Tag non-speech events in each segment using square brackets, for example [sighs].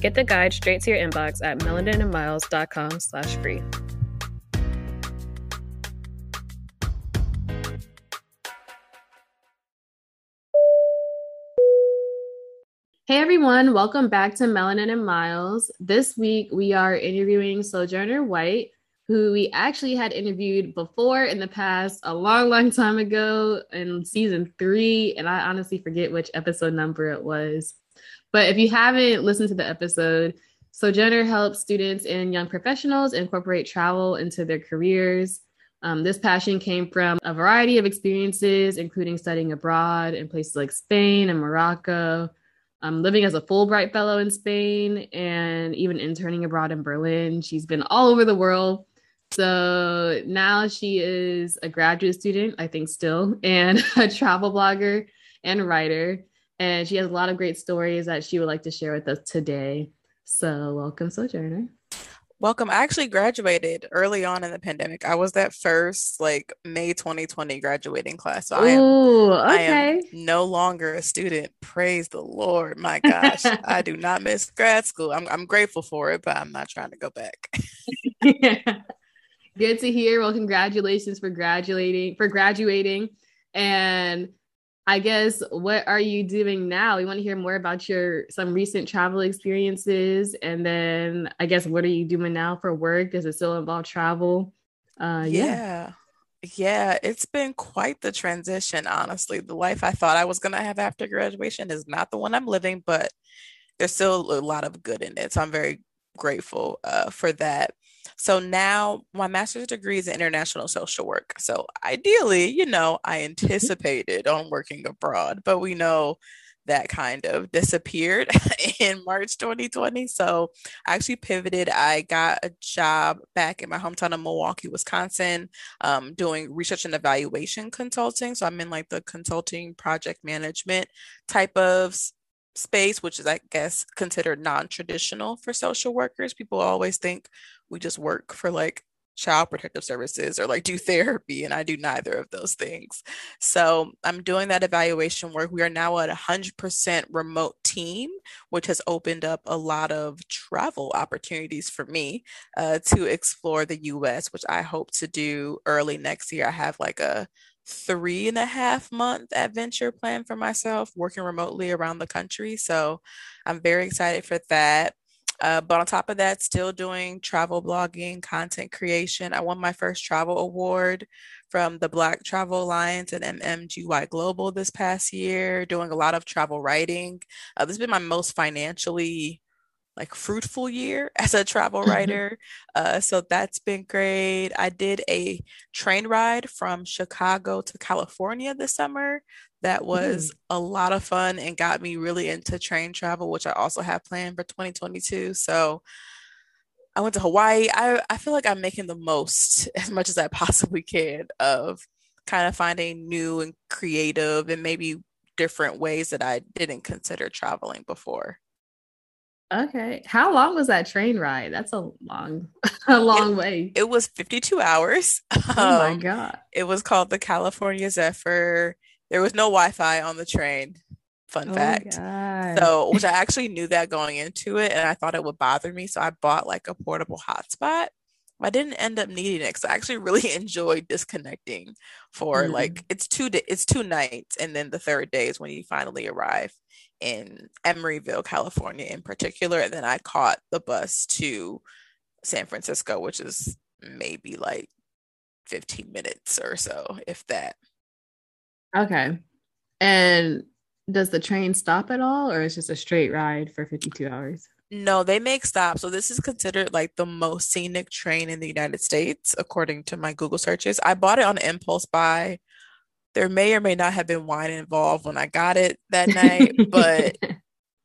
Get the guide straight to your inbox at melaninandmiles.com slash free. Hey everyone, welcome back to Melanin and Miles. This week we are interviewing Sojourner White, who we actually had interviewed before in the past, a long, long time ago in season three. And I honestly forget which episode number it was. But if you haven't listened to the episode, Sojourner helps students and young professionals incorporate travel into their careers. Um, this passion came from a variety of experiences, including studying abroad in places like Spain and Morocco, um, living as a Fulbright Fellow in Spain, and even interning abroad in Berlin. She's been all over the world. So now she is a graduate student, I think, still, and [laughs] a travel blogger and writer. And she has a lot of great stories that she would like to share with us today. So, welcome, Sojourner. Welcome. I actually graduated early on in the pandemic. I was that first like May 2020 graduating class. So Ooh, I am, okay. I am no longer a student. Praise the Lord. My gosh. [laughs] I do not miss grad school. I'm I'm grateful for it, but I'm not trying to go back. yeah. [laughs] [laughs] Good to hear. Well, congratulations for graduating for graduating. And I guess what are you doing now? We want to hear more about your some recent travel experiences, and then I guess what are you doing now for work? Does it still involve travel? Uh, yeah. yeah. Yeah, it's been quite the transition, honestly. The life I thought I was going to have after graduation is not the one I'm living, but there's still a lot of good in it. So I'm very grateful uh, for that. So now my master's degree is in international social work. So ideally, you know, I mm-hmm. anticipated on working abroad, but we know that kind of disappeared [laughs] in March 2020. So I actually pivoted. I got a job back in my hometown of Milwaukee, Wisconsin, um, doing research and evaluation consulting. So I'm in like the consulting project management type of space, which is, I guess, considered non traditional for social workers. People always think we just work for like child protective services or like do therapy and i do neither of those things. So i'm doing that evaluation work. We are now at a 100% remote team which has opened up a lot of travel opportunities for me uh, to explore the us which i hope to do early next year. I have like a three and a half month adventure plan for myself working remotely around the country. So i'm very excited for that uh, but on top of that, still doing travel blogging, content creation. I won my first travel award from the Black Travel Alliance and MMGY Global this past year, doing a lot of travel writing. Uh, this has been my most financially like fruitful year [laughs] as a travel mm-hmm. writer. uh, so that's been great. I did a train ride from Chicago to California this summer that was mm. a lot of fun and got me really into train travel, which I also have planned for 2022. So I went to Hawaii. I, I feel like I'm making the most [laughs] as much as I possibly can of kind of finding new and creative and maybe different ways that I didn't consider traveling before. Okay. How long was that train ride? That's a long, [laughs] a long it, way. It was 52 hours. [laughs] Oh um, my God. It was called the California Zephyr. There was no Wi-Fi on the train. Fun oh fact. So, which I [laughs] actually knew that going into it, and I thought it would bother me. So I bought like a portable hotspot. I didn't end up needing it because I actually really enjoyed disconnecting for mm. like it's two di- it's two nights, and then the third day is when you finally arrive in Emeryville, California, in particular. And then I caught the bus to San Francisco, which is maybe like 15 minutes or so, if that. Okay. And does the train stop at all or is just a straight ride for 52 hours? No, they make stops. So this is considered like the most scenic train in the United States, according to my Google searches. I bought it on impulse buy. There may or may not have been wine involved when I got it that night, [laughs] but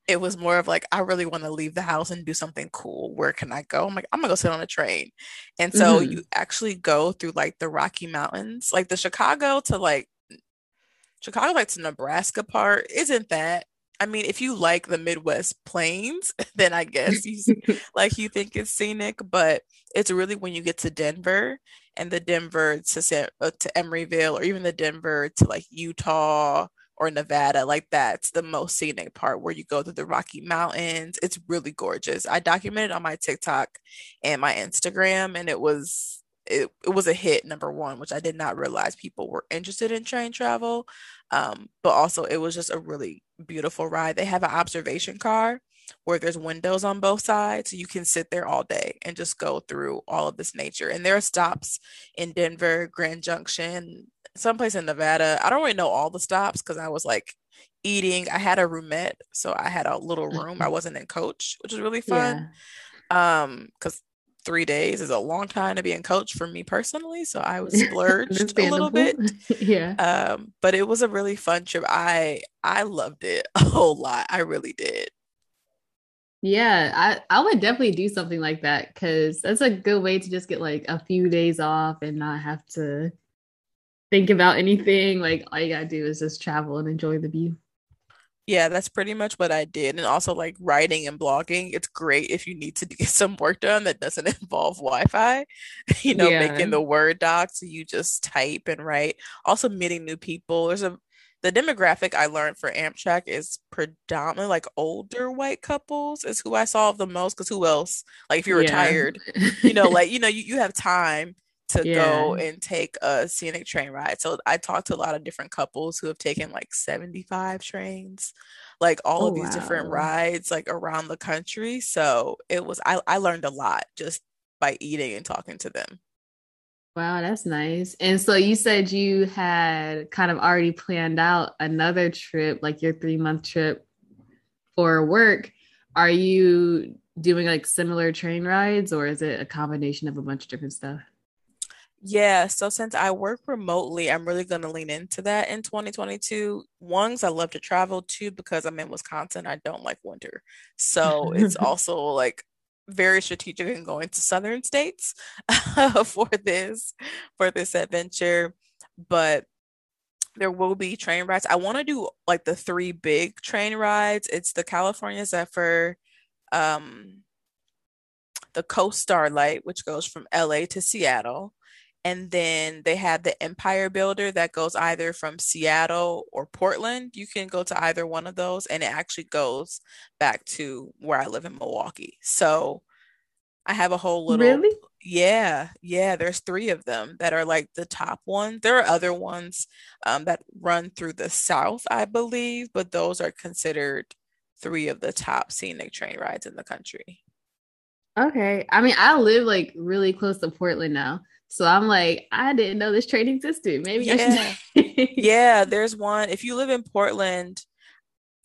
it was more of like, I really want to leave the house and do something cool. Where can I go? I'm like, I'm gonna go sit on a train. And so mm-hmm. you actually go through like the Rocky Mountains, like the Chicago to like Chicago, like to Nebraska part, isn't that? I mean, if you like the Midwest plains, [laughs] then I guess you [laughs] like you think it's scenic, but it's really when you get to Denver and the Denver to uh, to Emeryville or even the Denver to like Utah or Nevada, like that's the most scenic part where you go to the Rocky Mountains. It's really gorgeous. I documented on my TikTok and my Instagram, and it was it, it was a hit number one, which I did not realize people were interested in train travel. Um, but also it was just a really beautiful ride. They have an observation car where there's windows on both sides. You can sit there all day and just go through all of this nature. And there are stops in Denver, Grand Junction, someplace in Nevada. I don't really know all the stops because I was like eating. I had a roomette, so I had a little room. I mm-hmm. wasn't in coach, which was really fun. Yeah. Um, because three days is a long time to be in coach for me personally. So I was [laughs] splurged a little bit. [laughs] yeah. Um, but it was a really fun trip. I I loved it [laughs] a whole lot. I really did. Yeah, I, I would definitely do something like that because that's a good way to just get like a few days off and not have to think about anything. Like all you gotta do is just travel and enjoy the view. Yeah, that's pretty much what I did. And also like writing and blogging, it's great if you need to [laughs] get some work done that doesn't [laughs] involve Wi-Fi. you know, yeah. making the Word docs, you just type and write. Also meeting new people. There's a the demographic I learned for Amtrak is predominantly like older white couples is who I saw the most because who else? Like if you're yeah. retired, [laughs] you know, like you know, you, you have time to yeah. go and take a scenic train ride. So I talked to a lot of different couples who have taken like 75 trains, like all oh, of these wow. different rides like around the country. So it was I, I learned a lot just by eating and talking to them. Wow, that's nice. And so you said you had kind of already planned out another trip, like your three month trip for work. Are you doing like similar train rides or is it a combination of a bunch of different stuff? Yeah, so since I work remotely, I'm really going to lean into that in 2022. One, I love to travel. Two, because I'm in Wisconsin, I don't like winter. So it's [laughs] also like very strategic in going to southern states [laughs] for this for this adventure. But there will be train rides. I want to do like the three big train rides. It's the California Zephyr, um, the Coast Starlight, which goes from LA to Seattle and then they have the Empire Builder that goes either from Seattle or Portland. You can go to either one of those, and it actually goes back to where I live in Milwaukee. So I have a whole little. Really? Yeah, yeah. There's three of them that are like the top ones. There are other ones um, that run through the South, I believe, but those are considered three of the top scenic train rides in the country. Okay. I mean, I live like really close to Portland now. So I'm like, I didn't know this train existed. Maybe yeah. [laughs] yeah, there's one. If you live in Portland,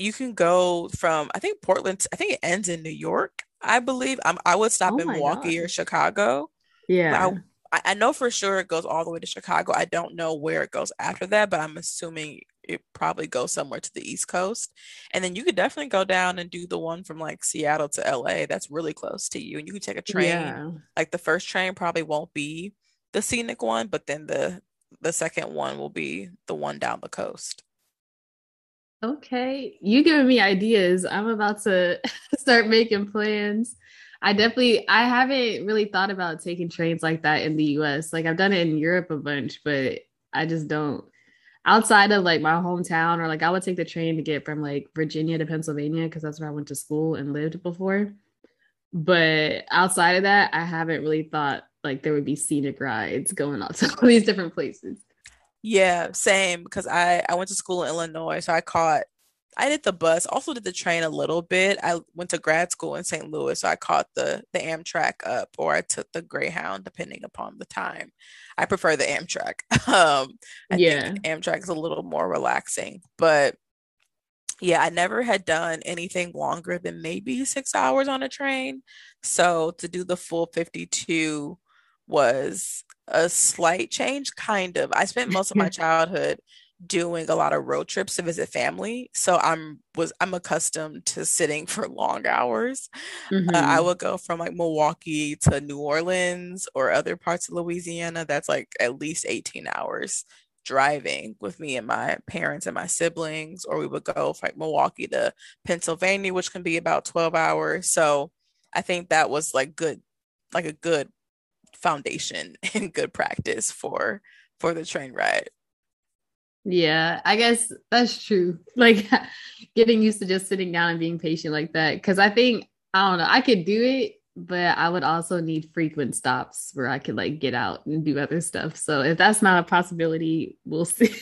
you can go from I think Portland, I think it ends in New York, I believe. I'm, I would stop oh in Milwaukee God. or Chicago. Yeah. I, I know for sure it goes all the way to Chicago. I don't know where it goes after that, but I'm assuming it probably goes somewhere to the East Coast. And then you could definitely go down and do the one from like Seattle to LA. That's really close to you. And you can take a train. Yeah. Like the first train probably won't be the scenic one, but then the the second one will be the one down the coast. Okay, you giving me ideas. I'm about to [laughs] start making plans. I definitely I haven't really thought about taking trains like that in the US. Like I've done it in Europe a bunch, but I just don't outside of like my hometown or like I would take the train to get from like Virginia to Pennsylvania because that's where I went to school and lived before. But outside of that, I haven't really thought like there would be scenic rides going out [laughs] to all these different places. Yeah, same because I I went to school in Illinois, so I caught I did the bus, also did the train a little bit. I went to grad school in St. Louis, so I caught the the Amtrak up, or I took the Greyhound, depending upon the time. I prefer the Amtrak. [laughs] um, I yeah, Amtrak is a little more relaxing, but yeah, I never had done anything longer than maybe six hours on a train. So to do the full 52 was a slight change, kind of. I spent most of my [laughs] childhood doing a lot of road trips to visit family so i'm was i'm accustomed to sitting [laughs] for long hours mm-hmm. uh, i mm-hmm. would go from like milwaukee to new orleans or other parts of louisiana that's like at least 18 hours driving with me and my parents and my siblings, or we would go from like Milwaukee to Pennsylvania, which can be about 12 hours. So I think that was like good, like a good foundation [laughs] and good practice for for the train ride. Yeah, I guess that's true. [laughs] Like getting used to just sitting down and being patient like that. Cause I think, I don't know, I could do it but I would also need frequent stops where I could like get out and do other stuff. So if that's not a possibility, we'll [laughs] see.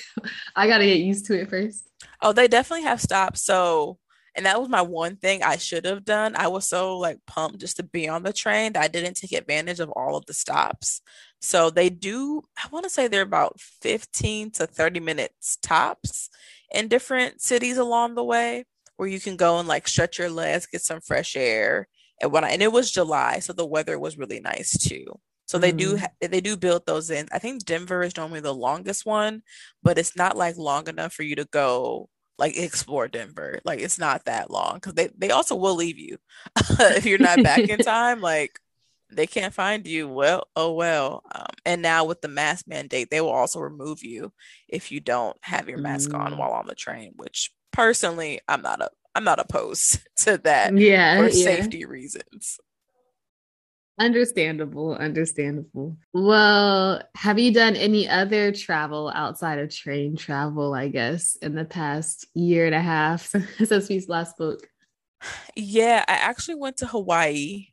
I got to get used to it first. Oh, they definitely have stops. So, and that was my one thing I should have done. I was so like pumped just to be on the train that I didn't take advantage of all of the stops. So they do, I want to say they're about 15 to 30 minutes tops in different cities along the way where you can go and like stretch your legs, get some fresh air and when I, and it was July, so the weather was really nice too. So they mm. do they do build those in. I think Denver is normally the longest one, but it's not like long enough for you to go like explore Denver. Like it's not that long because they they also will leave you [laughs] if you're not back in [laughs] time. Like they can't find you. Well, oh well. Um, and now with the mask mandate, they will also remove you if you don't have your mask mm. on while on the train. Which personally, I'm not a I'm not opposed [laughs] to that. Yeah, for yeah. safety reasons. Understandable, understandable. Well, have you done any other travel outside of train travel, I guess, in the past year and a half [laughs] since we last spoke? Yeah, I actually went to Hawaii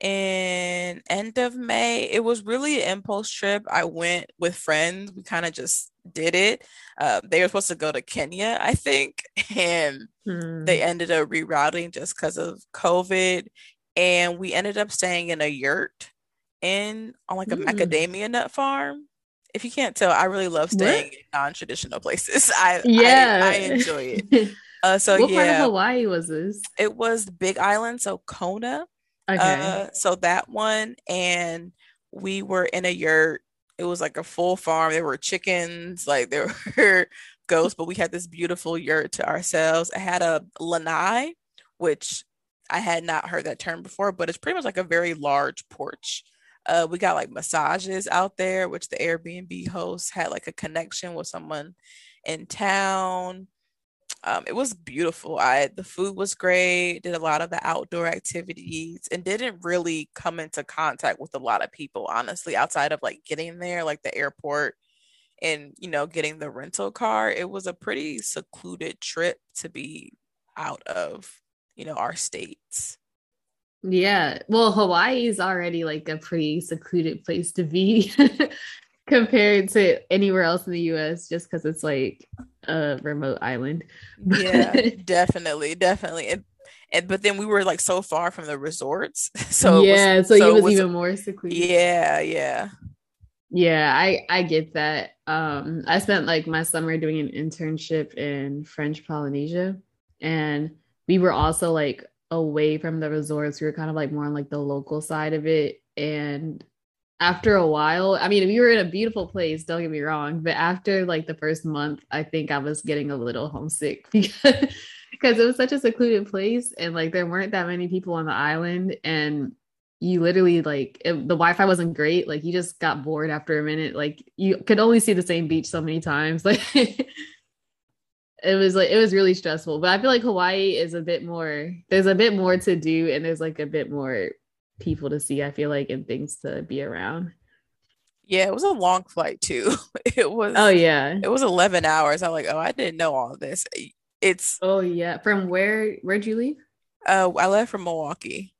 in end of May. It was really an impulse trip. I went with friends. We kind of just did it. Uh, they were supposed to go to Kenya, I think, [laughs] and hmm. they ended up rerouting just because of COVID. And we ended up staying in a yurt in on like a mm. macadamia nut farm. If you can't tell, I really love staying what? in non-traditional places. [laughs] I yeah, I, I enjoy it. [laughs] Uh, so what yeah, part of Hawaii was this? It was the Big Island, so Kona. Okay. Uh, so that one, and we were in a yurt. It was like a full farm. There were chickens, like [laughs] there were ghosts, but we had this beautiful yurt to ourselves. I had a lanai, which I had not heard that term before, but it's pretty much like a very large porch. Uh, we got like massages out there, which the Airbnb host had like a connection with someone in town um, it was beautiful. I the food was great. Did a lot of the outdoor activities and didn't really come into contact with a lot of people. Honestly, outside of like getting there, like the airport, and you know getting the rental car, it was a pretty secluded trip to be out of you know our states. Yeah, well, Hawaii is already like a pretty secluded place to be [laughs] compared to anywhere else in the US just because it's like a remote island. [laughs] yeah, definitely, definitely. And, and but then we were like so far from the resorts. [laughs] So yeah, was, so, so it was, was even more secluded. Yeah, yeah. Yeah, I I get that. Um I spent like my summer doing an internship in French Polynesia and we were also like away from the resorts. We were kind of like more on like the local side of it. And after a while, I mean, we were in a beautiful place, don't get me wrong, but after like the first month, I think I was getting a little homesick [laughs] because it was such a secluded place and like there weren't that many people on the island. And you literally like it, the wi-fi wasn't great. Like you just got bored after a minute. Like you could only see the same beach so many times. [laughs] Like it was like it was really stressful but i feel like hawaii is a bit more there's a bit more to do and there's like a bit more people to see, I feel like, and things to be around. Yeah, it was a long flight too. [laughs] It was Oh yeah. It was 11 hours. I'm like, "Oh, I didn't know all this." It's Oh yeah. From where where'd you leave? Uh I left from Milwaukee.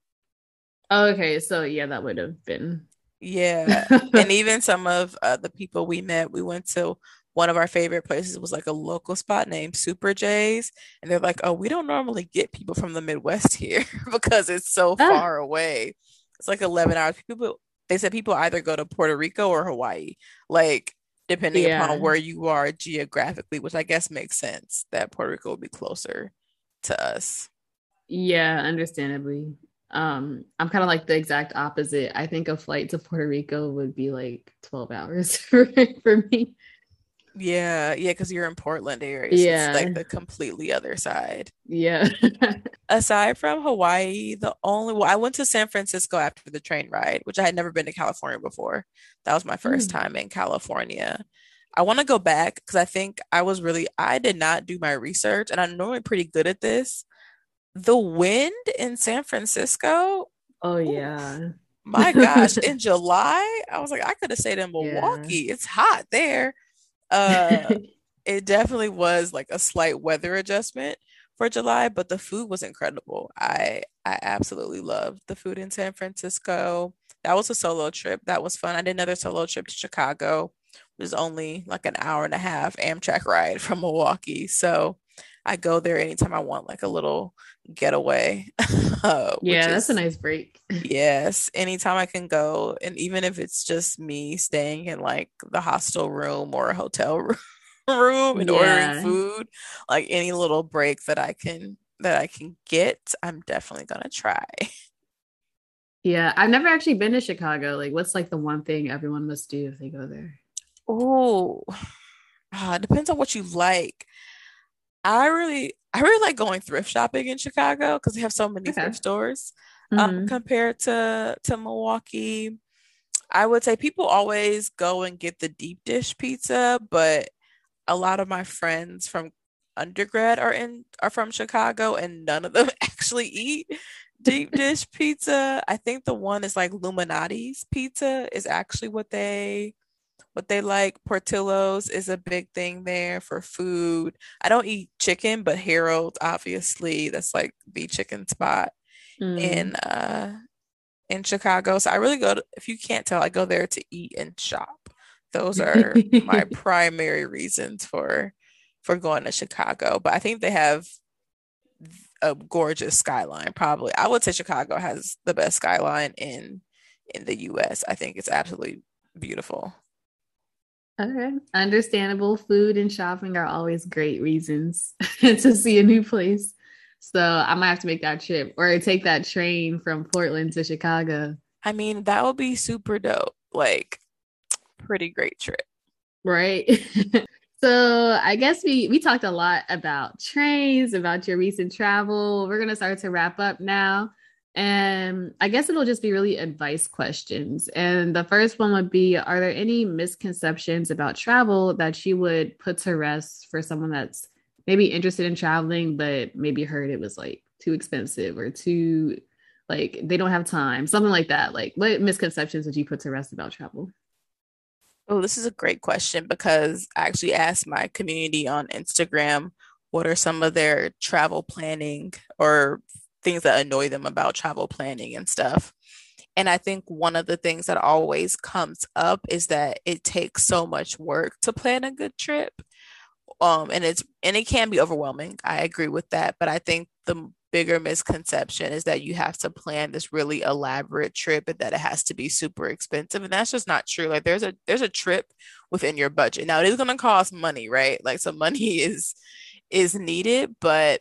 Oh, okay. So yeah, that would have been Yeah. [laughs] and even some of uh, the people we met, we went to one of our favorite places was like a local spot named Super J's. And they're like, oh, we don't normally get people from the Midwest here [laughs] because it's so far away. It's like 11 hours. People, they said people either go to Puerto Rico or Hawaii, like depending yeah. upon where you are geographically, which I guess makes sense that Puerto Rico would be closer to us. Yeah, understandably. Um, I'm kind of like the exact opposite. I think a flight to Puerto Rico would be like 12 hours for, [laughs] for me. Yeah, yeah, because you're in Portland area. So yeah. It's like the completely other side. Yeah. [laughs] Aside from Hawaii, the only well, I went to San Francisco after the train ride, which I had never been to California before. That was my first mm. time in California. I want to go back because I think I was really I did not do my research and I'm normally pretty good at this. The wind in San Francisco. Oh yeah. My gosh, [laughs] in July, I was like, I could have stayed in Milwaukee. Yeah. It's hot there uh, [laughs] it definitely was like a slight weather adjustment for July, but the food was incredible. I I absolutely loved the food in San Francisco. That was a solo trip. That was fun. I did another solo trip to Chicago. It was only like an hour and a half Amtrak ride from Milwaukee. So I go there anytime I want like a little getaway. [laughs] uh, yeah, that's is, a nice break. [laughs] yes, anytime I can go, and even if it's just me staying in like the hostel room or a hotel [laughs] room, and yeah. ordering food, like any little break that I can that I can get, I'm definitely gonna try. Yeah, I've never actually been to Chicago. Like, what's like the one thing everyone must do if they go there? Oh, [sighs] uh, depends on what you like. I really I really like going thrift shopping in Chicago because they have so many okay. thrift stores um, mm-hmm. um, compared to to Milwaukee. I would say people always go and get the deep dish pizza, but a lot of my friends from undergrad are in are from Chicago and none of them [laughs] actually eat deep [laughs] dish pizza. I think the one is like Lou Malnati's pizza is actually what they what they like. Portillo's is a big thing there for food. I don't eat chicken, but Harold, obviously, that's like the chicken spot mm. in uh in Chicago. So I really go to, if you can't tell, I go there to eat and shop. Those are my [laughs] primary reasons for for going to Chicago. But I think they have a gorgeous skyline. Probably, I would say Chicago has the best skyline in in the U.S. I think it's absolutely beautiful. Okay. Understandable. Food and shopping are always great reasons [laughs] to see a new place. So I might have to make that trip or take that train from Portland to Chicago. I mean, that would be super dope. Like, pretty great trip. Right. [laughs] so I guess we we talked a lot about trains, about your recent travel. We're gonna start to wrap up now. And I guess it'll just be really advice questions. And the first one would be Are there any misconceptions about travel that you would put to rest for someone that's maybe interested in traveling, but maybe heard it was like too expensive or too, like, they don't have time, something like that? Like, what misconceptions would you put to rest about travel? Oh, this is a great question because I actually asked my community on Instagram what are some of their travel planning or things that annoy them about travel planning and stuff. And I think one of the things that always comes up is that it takes so much work to plan a good trip. Um, and it's and it can be overwhelming. I agree with that, but I think the bigger misconception is that you have to plan this really elaborate trip and that it has to be super expensive and that's just not true like there's a there's a trip within your budget now it is going to cost money right like so money [laughs] is is needed but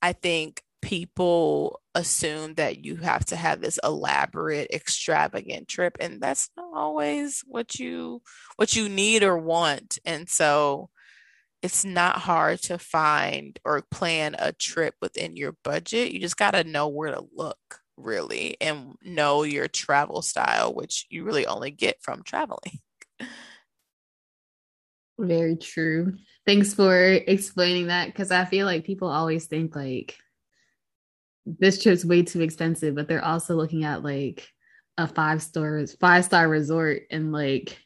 i think people assume that you have to have this elaborate extravagant trip and that's not always what you what you need or want. And so it's not hard to find or plan a trip within your budget. You just got to know where to look really and know your travel style which you really only get from traveling. Very true. Thanks for explaining that because i feel like people always think like this trip's way too expensive, but they're also looking at like a five star five star resort in like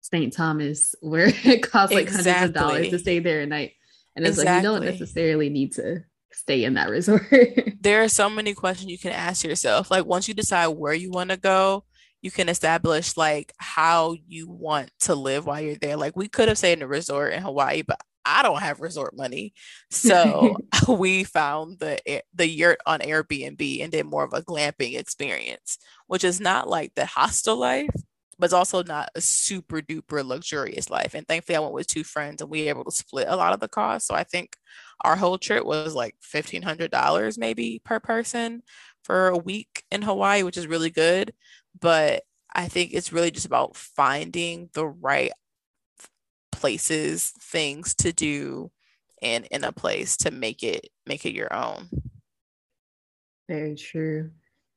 St. Thomas where [laughs] it costs like exactly. hundreds of dollars to stay there at night. And it's exactly. like you don't necessarily need to stay in that [laughs] resort. there are so many questions you can ask yourself. Like once you decide where you want to go, you can establish like how you want to live while you're there. Like we could have stayed in a resort in Hawaii, but I don't have resort money. So [laughs] [laughs] we found the the yurt on Airbnb and did more of a glamping experience, which is not like the hostel life, but it's also not a super duper luxurious life. And thankfully I went with two friends and we were able to split a lot of the cost. So I think our whole trip was like fifteen hundred dollars maybe per person for a week in Hawaii, which is really good. But I think it's really just about finding the right places, things to do, and in a place to make it make it your own. Very true.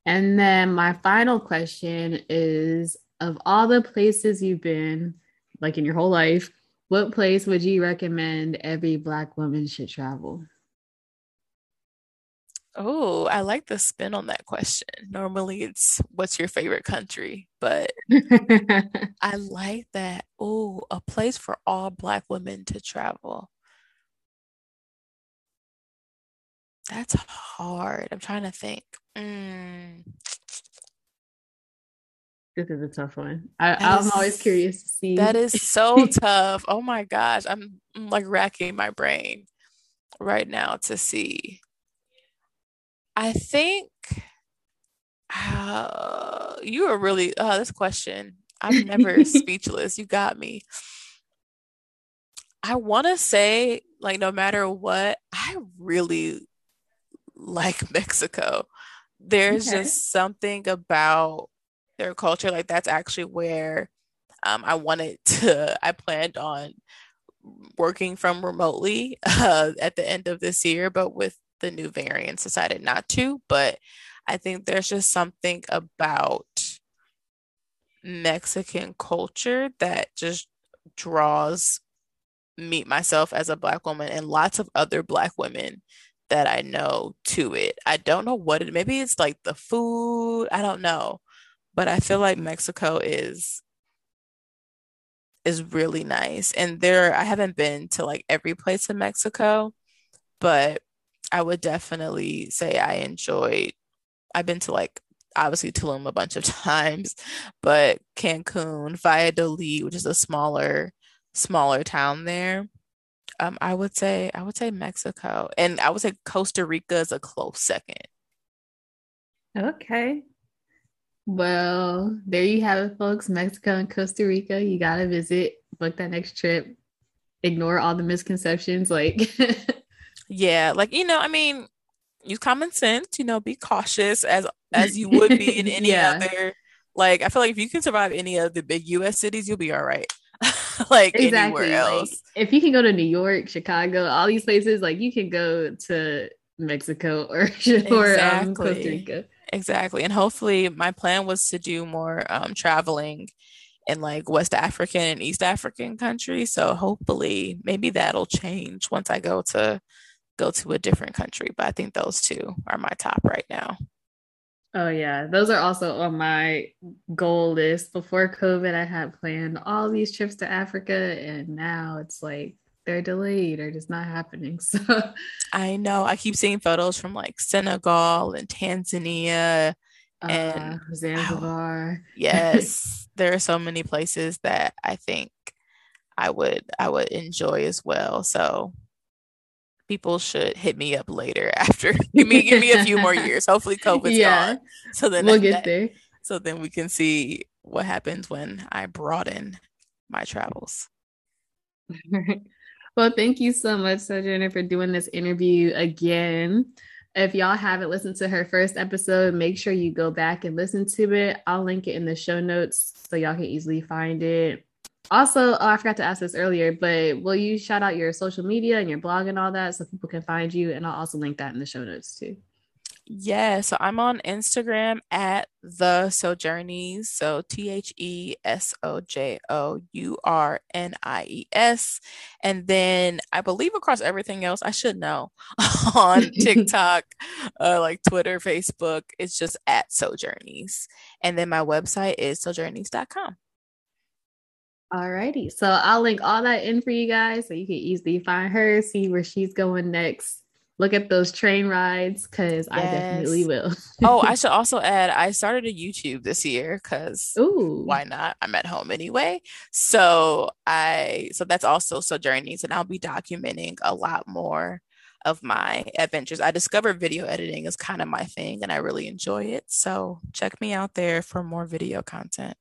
And then my final question is of all the places you've been, like in your whole life, what place would you recommend every black woman should travel? Oh, I like the spin on that question. Normally it's what's your favorite country, but [laughs] I like that. Oh, a place for all Black women to travel. That's hard. I'm trying to think. Mm. This is a tough one. I, am always curious to see. That is so [laughs] tough. Oh my gosh. I'm, I'm like racking my brain right now to see. I think uh, you are really uh, this question. I'm never [laughs] speechless. You got me. I want to say, like, no matter what, I really like Mexico. There's okay. just something about their culture. Like, that's actually where um, I wanted to, I planned on working from remotely [laughs] uh, at the end of this year, but with the new variants decided not to. But I think there's just something about Mexican culture that just draws me myself as a black woman and lots of other black women that I know to it. I don't know what it maybe it's like the food, I don't know. But I feel like Mexico is is really nice. And there I haven't been to like every place in Mexico, but I would definitely say I enjoyed. I've been to like obviously Tulum a bunch of [laughs] times, but Cancun, Valladolid, which is a smaller smaller town there. Um, I would say I would say Mexico, and I would say Costa Rica is a close second. Okay. Well, there you have it, folks. Mexico and Costa Rica. You gotta visit. Book that next trip. Ignore all the misconceptions. Like [laughs] Yeah, like you know, I mean, use common sense. You know, be cautious as as you would be in [laughs] any yeah. other. Like, I feel like if you can survive any of the big U.S. cities, you'll be all right. [laughs] like exactly. anywhere else. Like, if you can go to New York, Chicago, all these places, like you can go to Mexico [laughs] or, exactly. or um, Costa Rica. Exactly. And hopefully my plan was to do more um, traveling in like West African and East African countries. So hopefully maybe that'll change once I go to go to a different country. But I think those two are my top right now. Oh yeah, those are also on my goal list. Before COVID, I had planned all these trips to Africa, and now it's like they're delayed or just not happening. [laughs] So I know I keep seeing photos from like Senegal and Tanzania and uh, Zanzibar. [sighs] yes, there are so many places that I think I would I would enjoy as well. So people should hit me up later [laughs] after give me give me a few more years. Hopefully [laughs] COVID's yeah. gone. So then we'll [laughs] get there. So then we can see what happens when I broaden my travels. well, thank you so much, Sojourner, for doing this interview again. If y'all haven't listened to her first episode, make sure you go back and listen to it. I'll link it in the show notes so y'all can easily find it. Also, oh, I forgot to ask this earlier, but will you shout out your social media and your blog and all that so people can find you? And I'll also link that in the show notes too. Yeah, so I'm on Instagram at the Sojournies. So T H E S O J O U R N I E S. And then I believe across everything else, I should know [laughs] on [laughs] TikTok, uh, like Twitter, Facebook, it's just at Sojournies. And then my website is sojournies.com. Alrighty. So I'll link all that in for you guys so you can easily find her, see where she's going next. look at those train rides because yes. I definitely will. oh, I [laughs] should also add I started a YouTube this year because why not? I'm at home anyway. So I so that's also Sojournies, and I'll be documenting a lot more of my adventures. I discovered video editing is kind of my thing and I really enjoy it. So check me out there for more video content.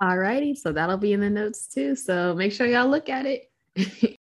All righty. So that'll be in the notes too. So make sure y'all look at it. [laughs]